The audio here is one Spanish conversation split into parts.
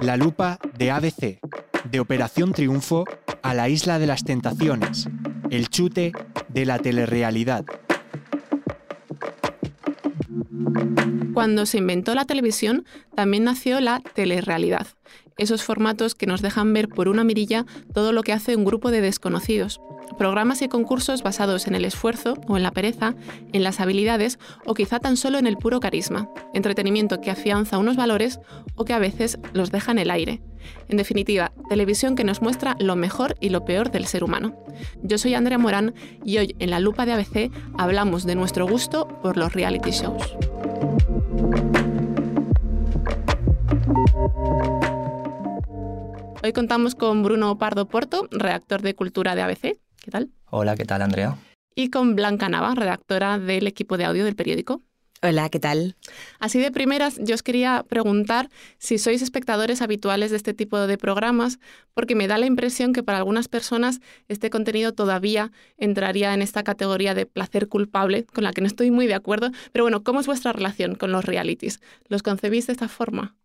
La lupa de ABC, de Operación Triunfo a la Isla de las Tentaciones, el chute de la telerrealidad. Cuando se inventó la televisión, también nació la telerrealidad, esos formatos que nos dejan ver por una mirilla todo lo que hace un grupo de desconocidos. Programas y concursos basados en el esfuerzo o en la pereza, en las habilidades o quizá tan solo en el puro carisma. Entretenimiento que afianza unos valores o que a veces los deja en el aire. En definitiva, televisión que nos muestra lo mejor y lo peor del ser humano. Yo soy Andrea Morán y hoy en la lupa de ABC hablamos de nuestro gusto por los reality shows. Hoy contamos con Bruno Pardo Porto, redactor de Cultura de ABC. ¿Qué tal? Hola, ¿qué tal, Andrea? Y con Blanca Nava, redactora del equipo de audio del periódico. Hola, ¿qué tal? Así de primeras, yo os quería preguntar si sois espectadores habituales de este tipo de programas, porque me da la impresión que para algunas personas este contenido todavía entraría en esta categoría de placer culpable, con la que no estoy muy de acuerdo. Pero bueno, ¿cómo es vuestra relación con los realities? ¿Los concebís de esta forma?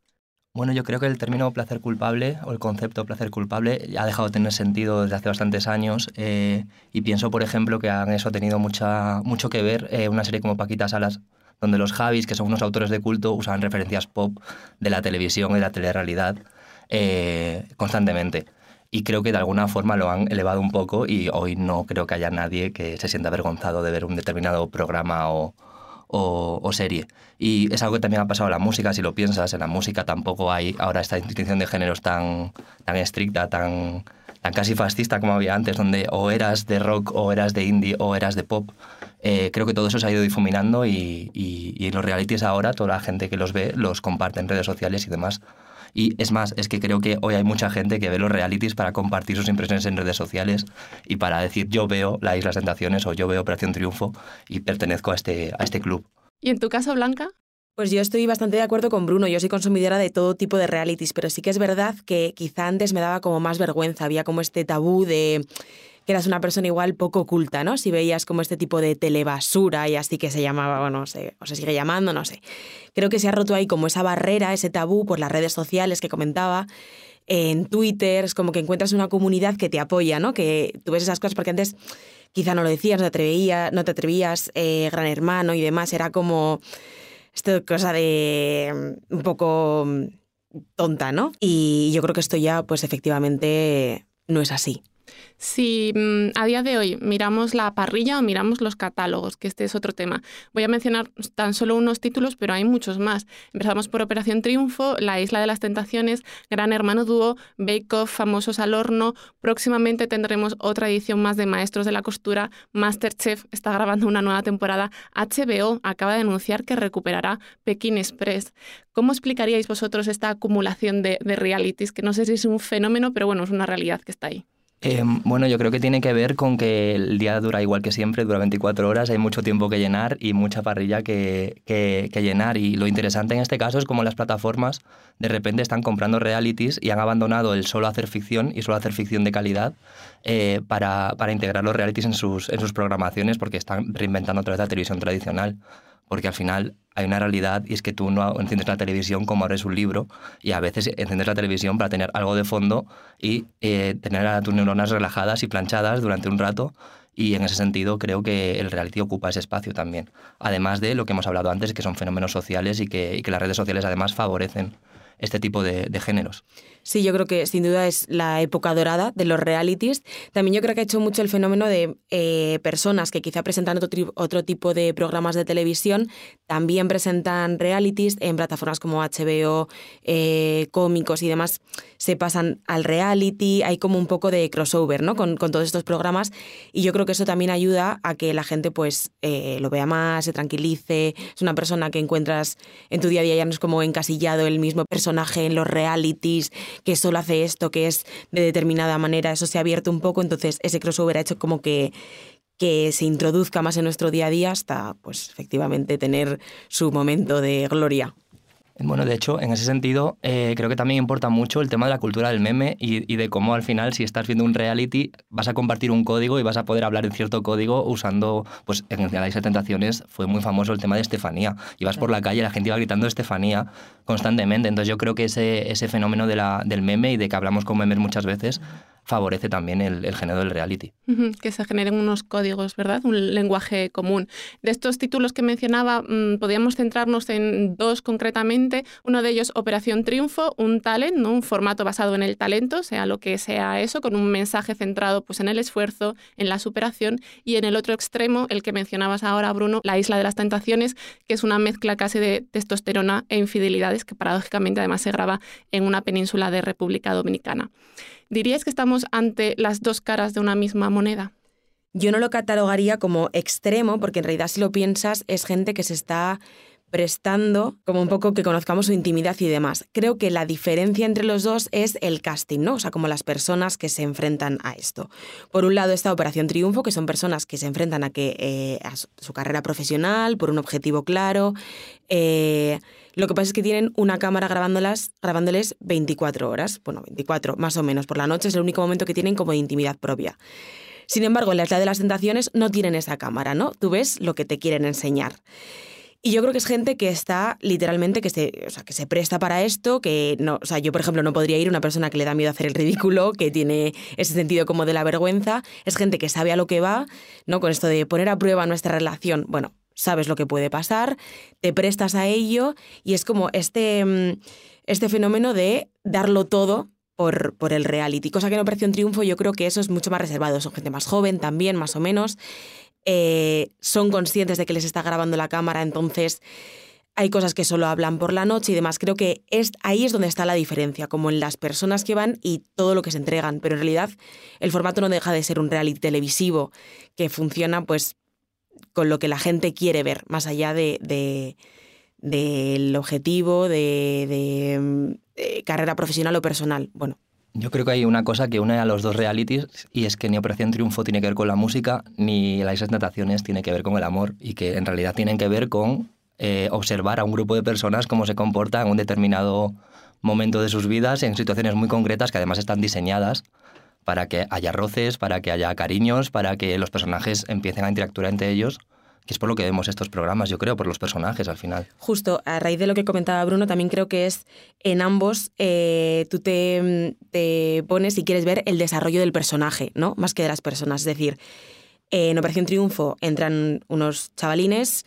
Bueno, yo creo que el término placer culpable o el concepto placer culpable ha dejado de tener sentido desde hace bastantes años eh, y pienso, por ejemplo, que en eso tenido mucha, mucho que ver eh, una serie como Paquita Salas, donde los Javis, que son unos autores de culto, usaban referencias pop de la televisión y la telerrealidad eh, constantemente. Y creo que de alguna forma lo han elevado un poco y hoy no creo que haya nadie que se sienta avergonzado de ver un determinado programa o, o, serie. Y es algo que también ha pasado en la música, si lo piensas, en la música tampoco hay ahora esta distinción de géneros tan, tan estricta, tan, tan casi fascista como había antes, donde o eras de rock, o eras de indie, o eras de pop. Eh, creo que todo eso se ha ido difuminando y, y, y los realities ahora, toda la gente que los ve, los comparte en redes sociales y demás. Y es más, es que creo que hoy hay mucha gente que ve los realities para compartir sus impresiones en redes sociales y para decir yo veo La Isla Tentaciones o yo veo Operación Triunfo y pertenezco a este, a este club. ¿Y en tu caso, Blanca? Pues yo estoy bastante de acuerdo con Bruno, yo soy consumidora de todo tipo de realities, pero sí que es verdad que quizá antes me daba como más vergüenza, había como este tabú de que eras una persona igual poco oculta, ¿no? Si veías como este tipo de telebasura y así que se llamaba, bueno, no sé, o se sigue llamando, no sé. Creo que se ha roto ahí como esa barrera, ese tabú por las redes sociales que comentaba. En Twitter es como que encuentras una comunidad que te apoya, ¿no? Que tú ves esas cosas porque antes quizá no lo decías, no te atrevías, no te atrevías eh, Gran Hermano y demás, era como esta cosa de mm, un poco mm, tonta, ¿no? Y yo creo que esto ya, pues efectivamente, no es así. Si mm, a día de hoy miramos la parrilla o miramos los catálogos, que este es otro tema, voy a mencionar tan solo unos títulos, pero hay muchos más. Empezamos por Operación Triunfo, La Isla de las Tentaciones, Gran Hermano Dúo, Bake Off, Famosos al Horno. Próximamente tendremos otra edición más de Maestros de la Costura. Masterchef está grabando una nueva temporada. HBO acaba de anunciar que recuperará Pekín Express. ¿Cómo explicaríais vosotros esta acumulación de, de realities? Que no sé si es un fenómeno, pero bueno, es una realidad que está ahí. Eh, bueno, yo creo que tiene que ver con que el día dura igual que siempre, dura 24 horas, hay mucho tiempo que llenar y mucha parrilla que, que, llenar. Y lo interesante en este caso es como las plataformas de repente están comprando realities y han abandonado el solo hacer ficción y solo hacer ficción de calidad eh, para, para, integrar los realities en sus, en sus programaciones porque están reinventando otra vez la televisión tradicional porque al final hay una realidad y es que tú no enciendes la televisión como abres un libro y a veces enciendes la televisión para tener algo de fondo y eh, tener a tus neuronas relajadas y planchadas durante un rato y en ese sentido creo que el reality ocupa ese espacio también. Además de lo que hemos hablado antes, que son fenómenos sociales y que, las redes sociales además favorecen este tipo de, géneros. Sí, yo creo que sin duda es la época dorada de los realities. También yo creo que ha hecho mucho el fenómeno de eh, personas que quizá presentan otro, otro, tipo de programas de televisión, también presentan realities en plataformas como HBO, eh, cómicos y demás, se pasan al reality, hay como un poco de crossover ¿no? con, con todos estos programas y yo creo que eso también ayuda a que la gente pues eh, lo vea más, se tranquilice, es una persona que encuentras en tu día a día, ya no es como encasillado el mismo personaje en los realities, que solo hace esto, que es de determinada manera, eso se ha abierto un poco, entonces ese crossover ha hecho como que, que se introduzca más en nuestro día a día hasta, pues efectivamente, tener su momento de gloria. Bueno, de hecho, en ese sentido, eh, creo que también importa mucho el tema de la cultura del meme y, de cómo al final, si estás viendo un reality, vas a compartir un código y vas a poder hablar en cierto código usando, pues en el de Tentaciones fue muy famoso el tema de Estefanía. Ibas por la calle y la gente iba gritando Estefanía constantemente. Entonces yo creo que ese, ese fenómeno de la, del meme y de que hablamos con memes muchas veces favorece también el, género del reality. que se generen unos códigos, ¿verdad? Un lenguaje común. De estos títulos que mencionaba, mm, podríamos centrarnos en dos concretamente. Uno de ellos, Operación Triunfo, un talent, ¿no? un formato basado en el talento, sea lo que sea eso, con un mensaje centrado pues, en el esfuerzo, en la superación. Y en el otro extremo, el que mencionabas ahora, Bruno, La Isla de las Tentaciones, que es una mezcla casi de testosterona e infidelidades, que paradójicamente además se graba en una península de República Dominicana. ¿Dirías que estamos ante las dos caras de una misma moneda? Yo no lo catalogaría como extremo, porque en realidad si lo piensas es gente que se está prestando como un poco que conozcamos su intimidad y demás. Creo que la diferencia entre los dos es el casting, ¿no? O sea, como las personas que se enfrentan a esto. Por un lado está Operación Triunfo, que son personas que se enfrentan a que eh, a su carrera profesional por un objetivo claro. Eh, lo que pasa es que tienen una cámara grabándolas, grabándoles 24 horas, bueno, 24 más o menos por la noche, es el único momento que tienen como intimidad propia. Sin embargo, en la isla de las tentaciones no tienen esa cámara, ¿no? Tú ves lo que te quieren enseñar. Y yo creo que es gente que está literalmente, que se, que se presta para esto, que no, o sea, yo por ejemplo no podría ir una persona que le da miedo hacer el ridículo, que tiene ese sentido como de la vergüenza, es gente que sabe a lo que va, ¿no? Con esto de poner a prueba nuestra relación, bueno, sabes lo que puede pasar, te prestas a ello y es como este, mm, este fenómeno de darlo todo por, por, el reality, cosa que en Operación Triunfo yo creo que eso es mucho más reservado, son gente más joven también, más o menos, eh, son conscientes de que les está grabando la cámara, entonces hay cosas que solo hablan por la noche y demás. Creo que es, ahí es donde está la diferencia, como en las personas que van y todo lo que se entregan. Pero en realidad el formato no deja de ser un reality televisivo que funciona pues con lo que la gente quiere ver, más allá de, del objetivo de, de, carrera profesional o personal. Bueno, yo creo que hay una cosa que une a los dos realities y es que ni Operación Triunfo tiene que ver con la música ni Las Islas Nataciones tiene que ver con el amor y que en realidad tienen que ver con eh, observar a un grupo de personas cómo se comporta en un determinado momento de sus vidas en situaciones muy concretas que además están diseñadas para que haya roces, para que haya cariños, para que los personajes empiecen a interactuar entre ellos que es por lo que vemos estos programas, yo creo, por los personajes al final. Justo, a raíz de lo que comentaba Bruno, también creo que es en ambos eh, tú te, te, pones y quieres ver el desarrollo del personaje, ¿no? Más que de las personas. Es decir, en Operación Triunfo entran unos chavalines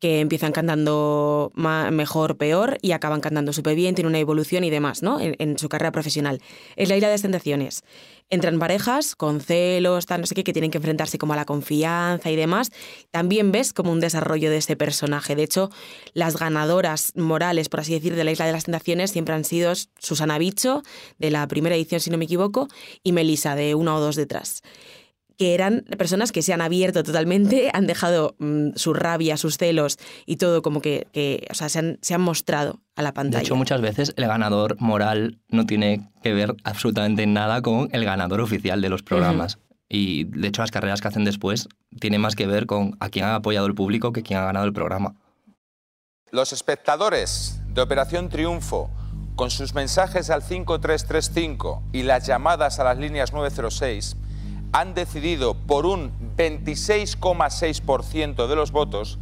que empiezan cantando mejor, peor y acaban cantando súper bien, tienen una evolución y demás, ¿no? En, su carrera profesional. Es la isla de las tentaciones. Entran parejas con celos, tal, no sé qué, que tienen que enfrentarse como a la confianza y demás. También ves como un desarrollo de ese personaje. De hecho, las ganadoras morales, por así decir, de la isla de las tentaciones siempre han sido Susana Bicho, de la primera edición, si no me equivoco, y Melissa, de una o dos detrás que eran personas que se han abierto totalmente, han dejado mm, su rabia, sus celos y todo como que, o sea, se han, se han, mostrado a la pantalla. De hecho, muchas veces el ganador moral no tiene que ver absolutamente nada con el ganador oficial de los programas. Y de hecho, las carreras que hacen después tienen más que ver con a quién ha apoyado el público que quién ha ganado el programa. Los espectadores de Operación Triunfo, con sus mensajes al 5335 y las llamadas a las líneas 906, han decidido por un 26,6% de los votos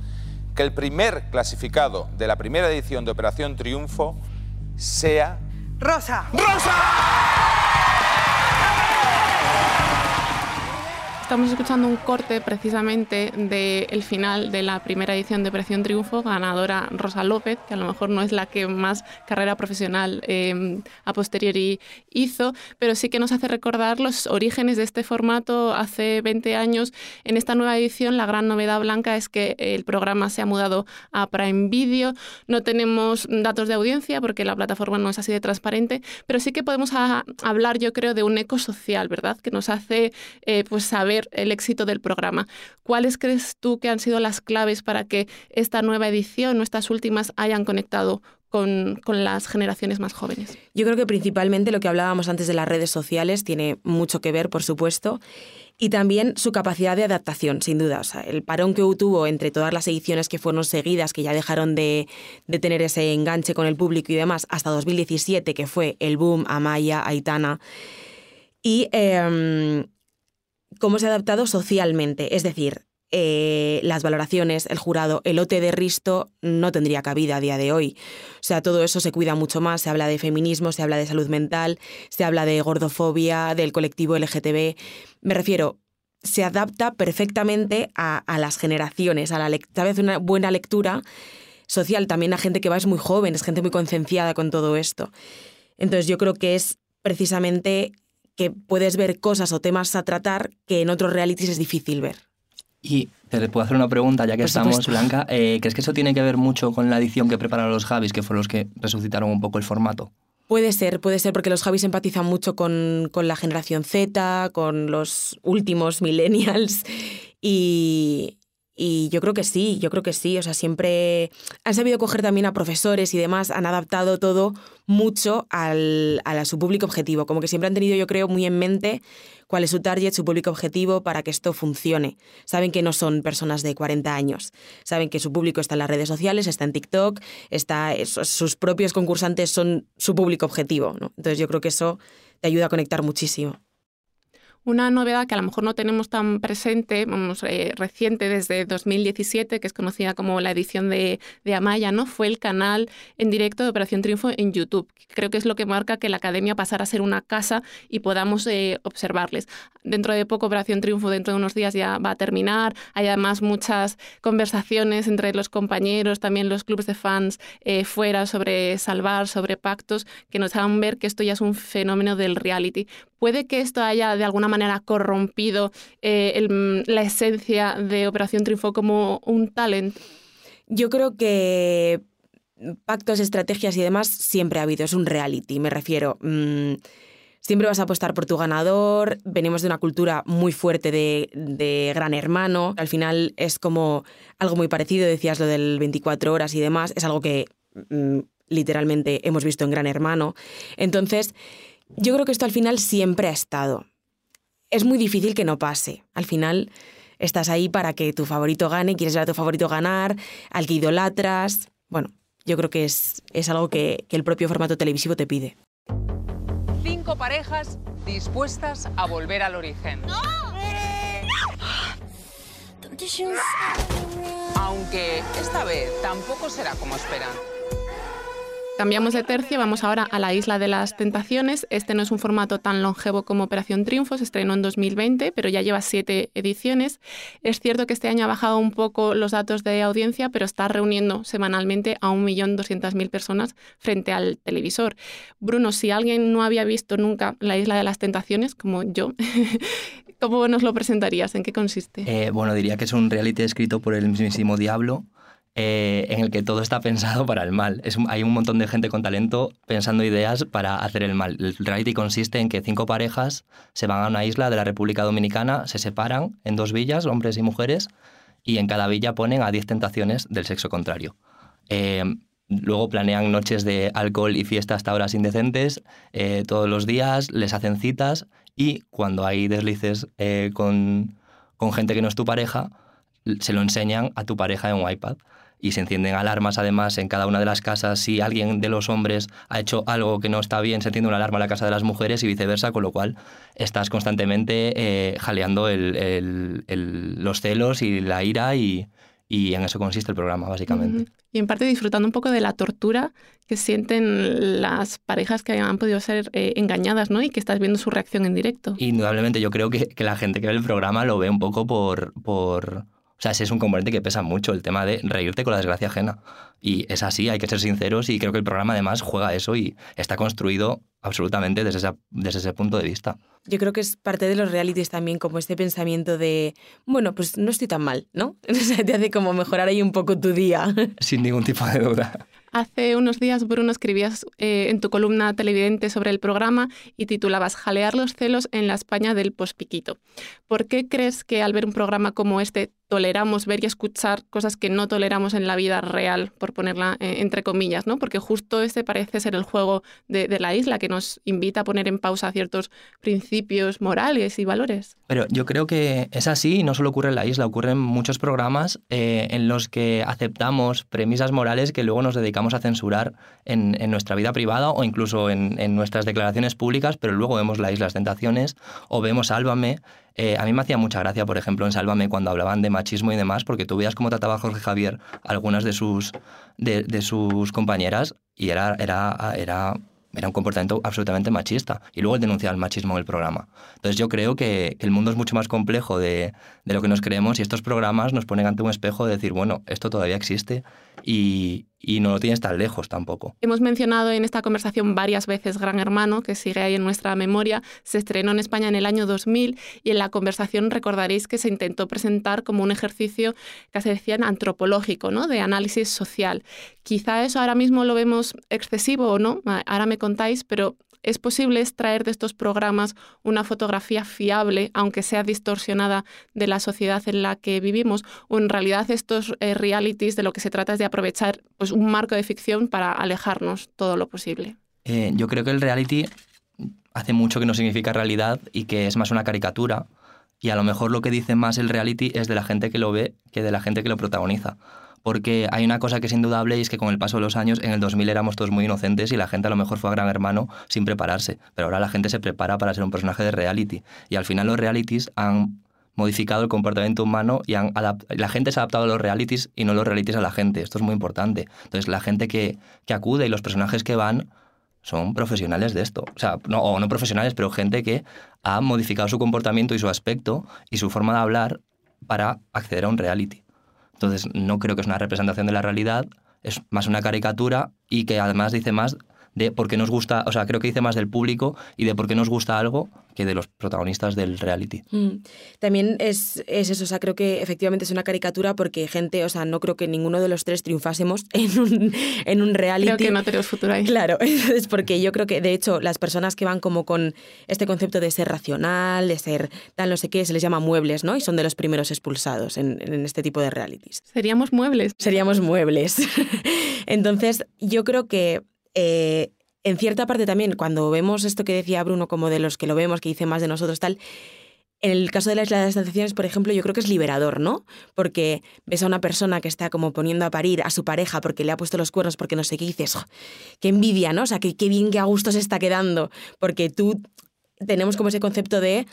que el primer clasificado de la primera edición de Operación Triunfo sea... Rosa. Rosa. Estamos escuchando un corte precisamente del final de la primera edición de Operación Triunfo, ganadora Rosa López, que a lo mejor no es la que más carrera profesional em, a posteriori hizo, pero sí que nos hace recordar los orígenes de este formato hace 20 años. En esta nueva edición, la gran novedad blanca es que el programa se ha mudado a Prime Video. No tenemos datos de audiencia porque la plataforma no es así de transparente, pero sí que podemos hablar, yo creo, de un eco social, ¿verdad? Que nos hace eh, pues saber el éxito del programa. ¿Cuáles crees tú que han sido las claves para que esta nueva edición o estas últimas hayan conectado con, con, las generaciones más jóvenes. Yo creo que principalmente lo que hablábamos antes de las redes sociales tiene mucho que ver, por supuesto, y también su capacidad de adaptación, sin duda. el parón que tuvo entre todas las ediciones que fueron seguidas, que ya dejaron de, de, tener ese enganche con el público y demás, hasta 2017, que fue el boom Amaya, Aitana, y eh, cómo se ha adaptado socialmente. Es decir, eh, las valoraciones, el jurado, el OT de Risto no tendría cabida a día de hoy. O sea, todo eso se cuida mucho más, se habla de feminismo, se habla de salud mental, se habla de gordofobia, del colectivo LGTB. Me refiero, se adapta perfectamente a, las generaciones, a la vez una buena lectura social también a gente que va es muy joven, es gente muy concienciada con todo esto. Entonces yo creo que es precisamente que puedes ver cosas o temas a tratar que en otros realities es difícil ver. Y te puedo hacer una pregunta, ya que estamos, Blanca. Eh, ¿Crees que eso tiene que ver mucho con la edición que prepararon los Javis, que fueron los que resucitaron un poco el formato? Puede ser, puede ser, porque los Javis empatizan mucho con, con la generación Z, con los últimos millennials. Y, y yo creo que sí, yo creo que sí. O sea, siempre han sabido coger también a profesores y demás, han adaptado todo mucho al, a su público objetivo. Como que siempre han tenido, yo creo, muy en mente cuál es su target, su público objetivo para que esto funcione. Saben que no son personas de 40 años. Saben que su público está en las redes sociales, está en TikTok, está, sus propios concursantes son su público objetivo. Entonces yo creo que eso te ayuda a conectar muchísimo. Una novedad que a lo mejor no tenemos tan presente, vamos, eh, reciente desde 2017, que es conocida como la edición de, de, Amaya, ¿no? fue el canal en directo de Operación Triunfo en YouTube. Creo que es lo que marca que la academia pasara a ser una casa y podamos eh, observarles. Dentro de poco Operación Triunfo, dentro de unos días ya va a terminar. Hay además muchas conversaciones entre los compañeros, también los clubes de fans eh, fuera sobre salvar, sobre pactos, que nos hagan ver que esto ya es un fenómeno del reality. Puede que esto haya de alguna manera corrompido eh, la esencia de Operación Triunfo como un talent. Yo creo que pactos, estrategias y demás siempre ha habido, es un reality, me refiero. Mm, siempre vas a apostar por tu ganador, venimos de una cultura muy fuerte de, gran hermano, al final es como algo muy parecido, decías lo del 24 horas y demás, es algo que mm, literalmente hemos visto en gran hermano. Entonces, yo creo que esto al final siempre ha estado. Es muy difícil que no pase. Al final estás ahí para que tu favorito gane, quieres ver a tu favorito ganar, al que idolatras. Bueno, yo creo que es, es algo que, que el propio formato televisivo te pide. Cinco parejas dispuestas a volver al origen. Aunque esta vez tampoco será como esperan. Cambiamos de tercio, vamos ahora a la Isla de las Tentaciones. Este no es un formato tan longevo como Operación Triunfo, estrenó en 2020, pero ya lleva siete ediciones. Es cierto que este año ha bajado un poco los datos de audiencia, pero está reuniendo semanalmente a 1.200.000 personas frente al televisor. Bruno, si alguien no había visto nunca la Isla de las Tentaciones, como yo, ¿cómo nos lo presentarías? ¿En qué consiste? Eh, bueno, diría que es un reality escrito por el mismísimo Diablo eh, en el que todo está pensado para el mal. Hay un montón de gente con talento pensando ideas para hacer el mal. El reality consiste en que cinco parejas se van a una isla de la República Dominicana, se separan en dos villas, hombres y mujeres, y en cada villa ponen a diez tentaciones del sexo contrario. Eh, luego planean noches de alcohol y fiesta hasta horas indecentes eh, todos los días, les hacen citas y cuando hay deslices con, con gente que no es tu pareja, se lo enseñan a tu pareja en un iPad y se encienden alarmas además en cada una de las casas. Si alguien de los hombres ha hecho algo que no está bien, se enciende una alarma en la casa de las mujeres y viceversa, con lo cual estás constantemente eh, jaleando los celos y la ira y, en eso consiste el programa, básicamente. Y en parte disfrutando un poco de la tortura que sienten las parejas que han podido ser eh, engañadas, ¿no? Y que estás viendo su reacción en directo. Indudablemente, yo creo que, que, la gente que ve el programa lo ve un poco por, por o sea, ese es un componente que pesa mucho, el tema de reírte con la desgracia ajena. Y es así, hay que ser sinceros y creo que el programa además juega eso y está construido absolutamente desde, desde ese punto de vista. Yo creo que es parte de los realities también como este pensamiento de, bueno, pues no estoy tan mal, ¿no? O sea, te hace como mejorar ahí un poco tu día. Sin ningún tipo de duda. Hace unos días, Bruno, escribías eh, en tu columna televidente sobre el programa y titulabas Jalear los celos en la España del pospiquito. ¿Por qué crees que al ver un programa como este toleramos ver y escuchar cosas que no toleramos en la vida real, por ponerla eh, entre comillas, ¿no? Porque justo este parece ser el juego de, la isla que nos invita a poner en pausa ciertos principios morales y valores. Pero yo creo que es así y no solo ocurre en la isla, ocurre en muchos programas eh, en los que aceptamos premisas morales que luego nos dedicamos a censurar en, nuestra vida privada o incluso en, nuestras declaraciones públicas, pero luego vemos la isla de tentaciones o vemos Sálvame eh, a mí me hacía mucha gracia, por ejemplo, en Sálvame cuando hablaban de machismo y demás, porque tú veías cómo trataba Jorge Javier algunas de sus, de, sus compañeras y era, era, era, era un comportamiento absolutamente machista. Y luego él denunciaba el machismo en el programa. Entonces yo creo que, el mundo es mucho más complejo de, de, lo que nos creemos y estos programas nos ponen ante un espejo de decir, bueno, esto todavía existe y, y no lo tienes tan lejos tampoco. Hemos mencionado en esta conversación varias veces Gran Hermano, que sigue ahí en nuestra memoria. Se estrenó en España en el año 2000 y en la conversación recordaréis que se intentó presentar como un ejercicio, que se decían, antropológico, ¿no? de análisis social. Quizá eso ahora mismo lo vemos excesivo o no, ahora me contáis, pero es posible extraer de estos programas una fotografía fiable, aunque sea distorsionada, de la sociedad en la que vivimos, o en realidad estos eh, realities de lo que se trata es de aprovechar pues, un marco de ficción para alejarnos todo lo posible. Eh, yo creo que el reality hace mucho que no significa realidad y que es más una caricatura. Y a lo mejor lo que dice más el reality es de la gente que lo ve que de la gente que lo protagoniza porque hay una cosa que es indudable y es que con el paso de los años, en el 2000 éramos todos muy inocentes y la gente a lo mejor fue a Gran Hermano sin prepararse, pero ahora la gente se prepara para ser un personaje de reality y al final los realities han modificado el comportamiento humano y la gente se ha adaptado a los realities y no los realities a la gente. Esto es muy importante. Entonces, la gente que, que acude y los personajes que van son profesionales de esto. O sea, no, o no profesionales, pero gente que ha modificado su comportamiento y su aspecto y su forma de hablar para acceder a un reality. Entonces, no creo que es una representación de la realidad, es más una caricatura y que además dice más de por qué nos gusta, o sea, creo que dice más del público y de por qué nos gusta algo que de los protagonistas del reality. Mm. También es, es, eso, o sea, creo que efectivamente es una caricatura porque gente, o sea, no creo que ninguno de los tres triunfásemos en un, en un reality. Creo que no tenemos futuro ahí. Claro, es porque yo creo que, de hecho, las personas que van como con este concepto de ser racional, de ser tal, no sé qué, se les llama muebles, ¿no? Y son de los primeros expulsados en, en este tipo de realities. Seríamos muebles. Seríamos muebles. Entonces, yo creo que eh, en cierta parte también, cuando vemos esto que decía Bruno, como de los que lo vemos, que dice más de nosotros, tal, en el caso de la isla de las sensaciones, por ejemplo, yo creo que es liberador, ¿no? Porque ves a una persona que está como poniendo a parir a su pareja porque le ha puesto los cuernos, porque no sé qué dices, qué envidia, ¿no? O sea, qué, qué bien, qué a gusto se está quedando, porque tú tenemos como ese concepto de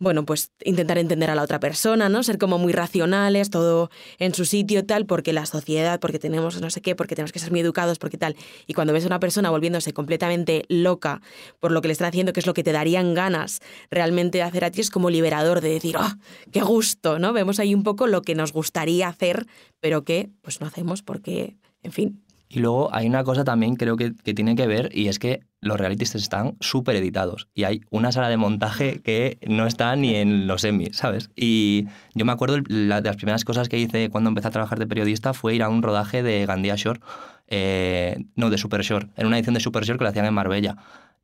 bueno, pues intentar entender a la otra persona, ¿no? Ser como muy racionales, todo en su sitio, tal, porque la sociedad, porque tenemos no sé qué, porque tenemos que ser muy educados, porque tal. Y cuando ves a una persona volviéndose completamente loca por lo que le están haciendo, que es lo que te darían ganas realmente de hacer a ti, es como liberador de decir, ¡oh, qué gusto! ¿no? Vemos ahí un poco lo que nos gustaría hacer, pero que pues no hacemos porque, en fin, y luego hay una cosa también creo que, que tiene que ver y es que los realities están súper editados y hay una sala de montaje que no está ni en los Emmy, ¿sabes? Y yo me acuerdo de las primeras cosas que hice cuando empecé a trabajar de periodista fue ir a un rodaje de Gandía Shore, eh, no, de Super Shore, en una edición de Super Shore que lo hacían en Marbella.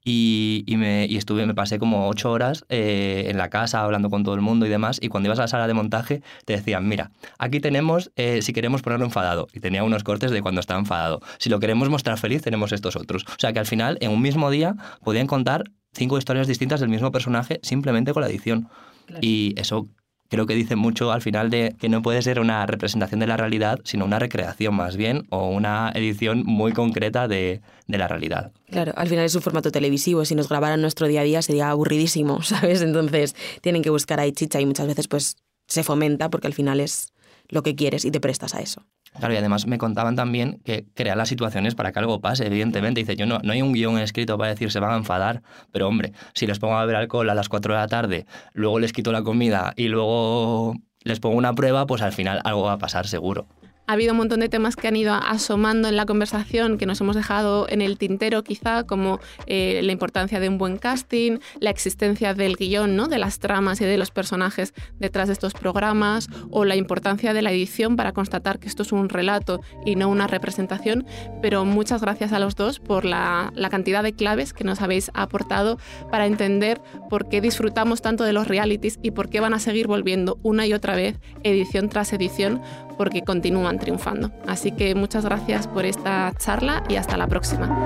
Y, me, estuve, me pasé como ocho horas eh, en la casa hablando con todo el mundo y demás. Y cuando ibas a la sala de montaje, te decían: Mira, aquí tenemos eh, si queremos ponerlo enfadado. Y tenía unos cortes de cuando estaba enfadado. Si lo queremos mostrar feliz, tenemos estos otros. O sea que al final, en un mismo día, podían contar cinco historias distintas del mismo personaje simplemente con la edición. Y eso creo que dice mucho al final de que no puede ser una representación de la realidad, sino una recreación más bien o una edición muy concreta de, de, la realidad. Claro, al final es un formato televisivo, si nos grabaran nuestro día a día sería aburridísimo, ¿sabes? Entonces tienen que buscar ahí chicha y muchas veces pues se fomenta porque al final es lo que quieres y te prestas a eso. Claro, y además me contaban también que crea las situaciones para que algo pase, evidentemente. Dice, yo no, no hay un guion escrito para decir se van a enfadar, pero hombre, si les pongo a beber alcohol a las 4 de la tarde, luego les quito la comida y luego les pongo una prueba, pues al final algo va a pasar seguro. Ha habido un montón de temas que han ido asomando en la conversación que nos hemos dejado en el tintero quizá, como eh, la importancia de un buen casting, la existencia del guion, ¿no? de las tramas y de los personajes detrás de estos programas, o la importancia de la edición para constatar que esto es un relato y no una representación. Pero muchas gracias a los dos por la, la cantidad de claves que nos habéis aportado para entender por qué disfrutamos tanto de los realities y por qué van a seguir volviendo una y otra vez, edición tras edición, porque continúan triunfando. Así que muchas gracias por esta charla y hasta la próxima.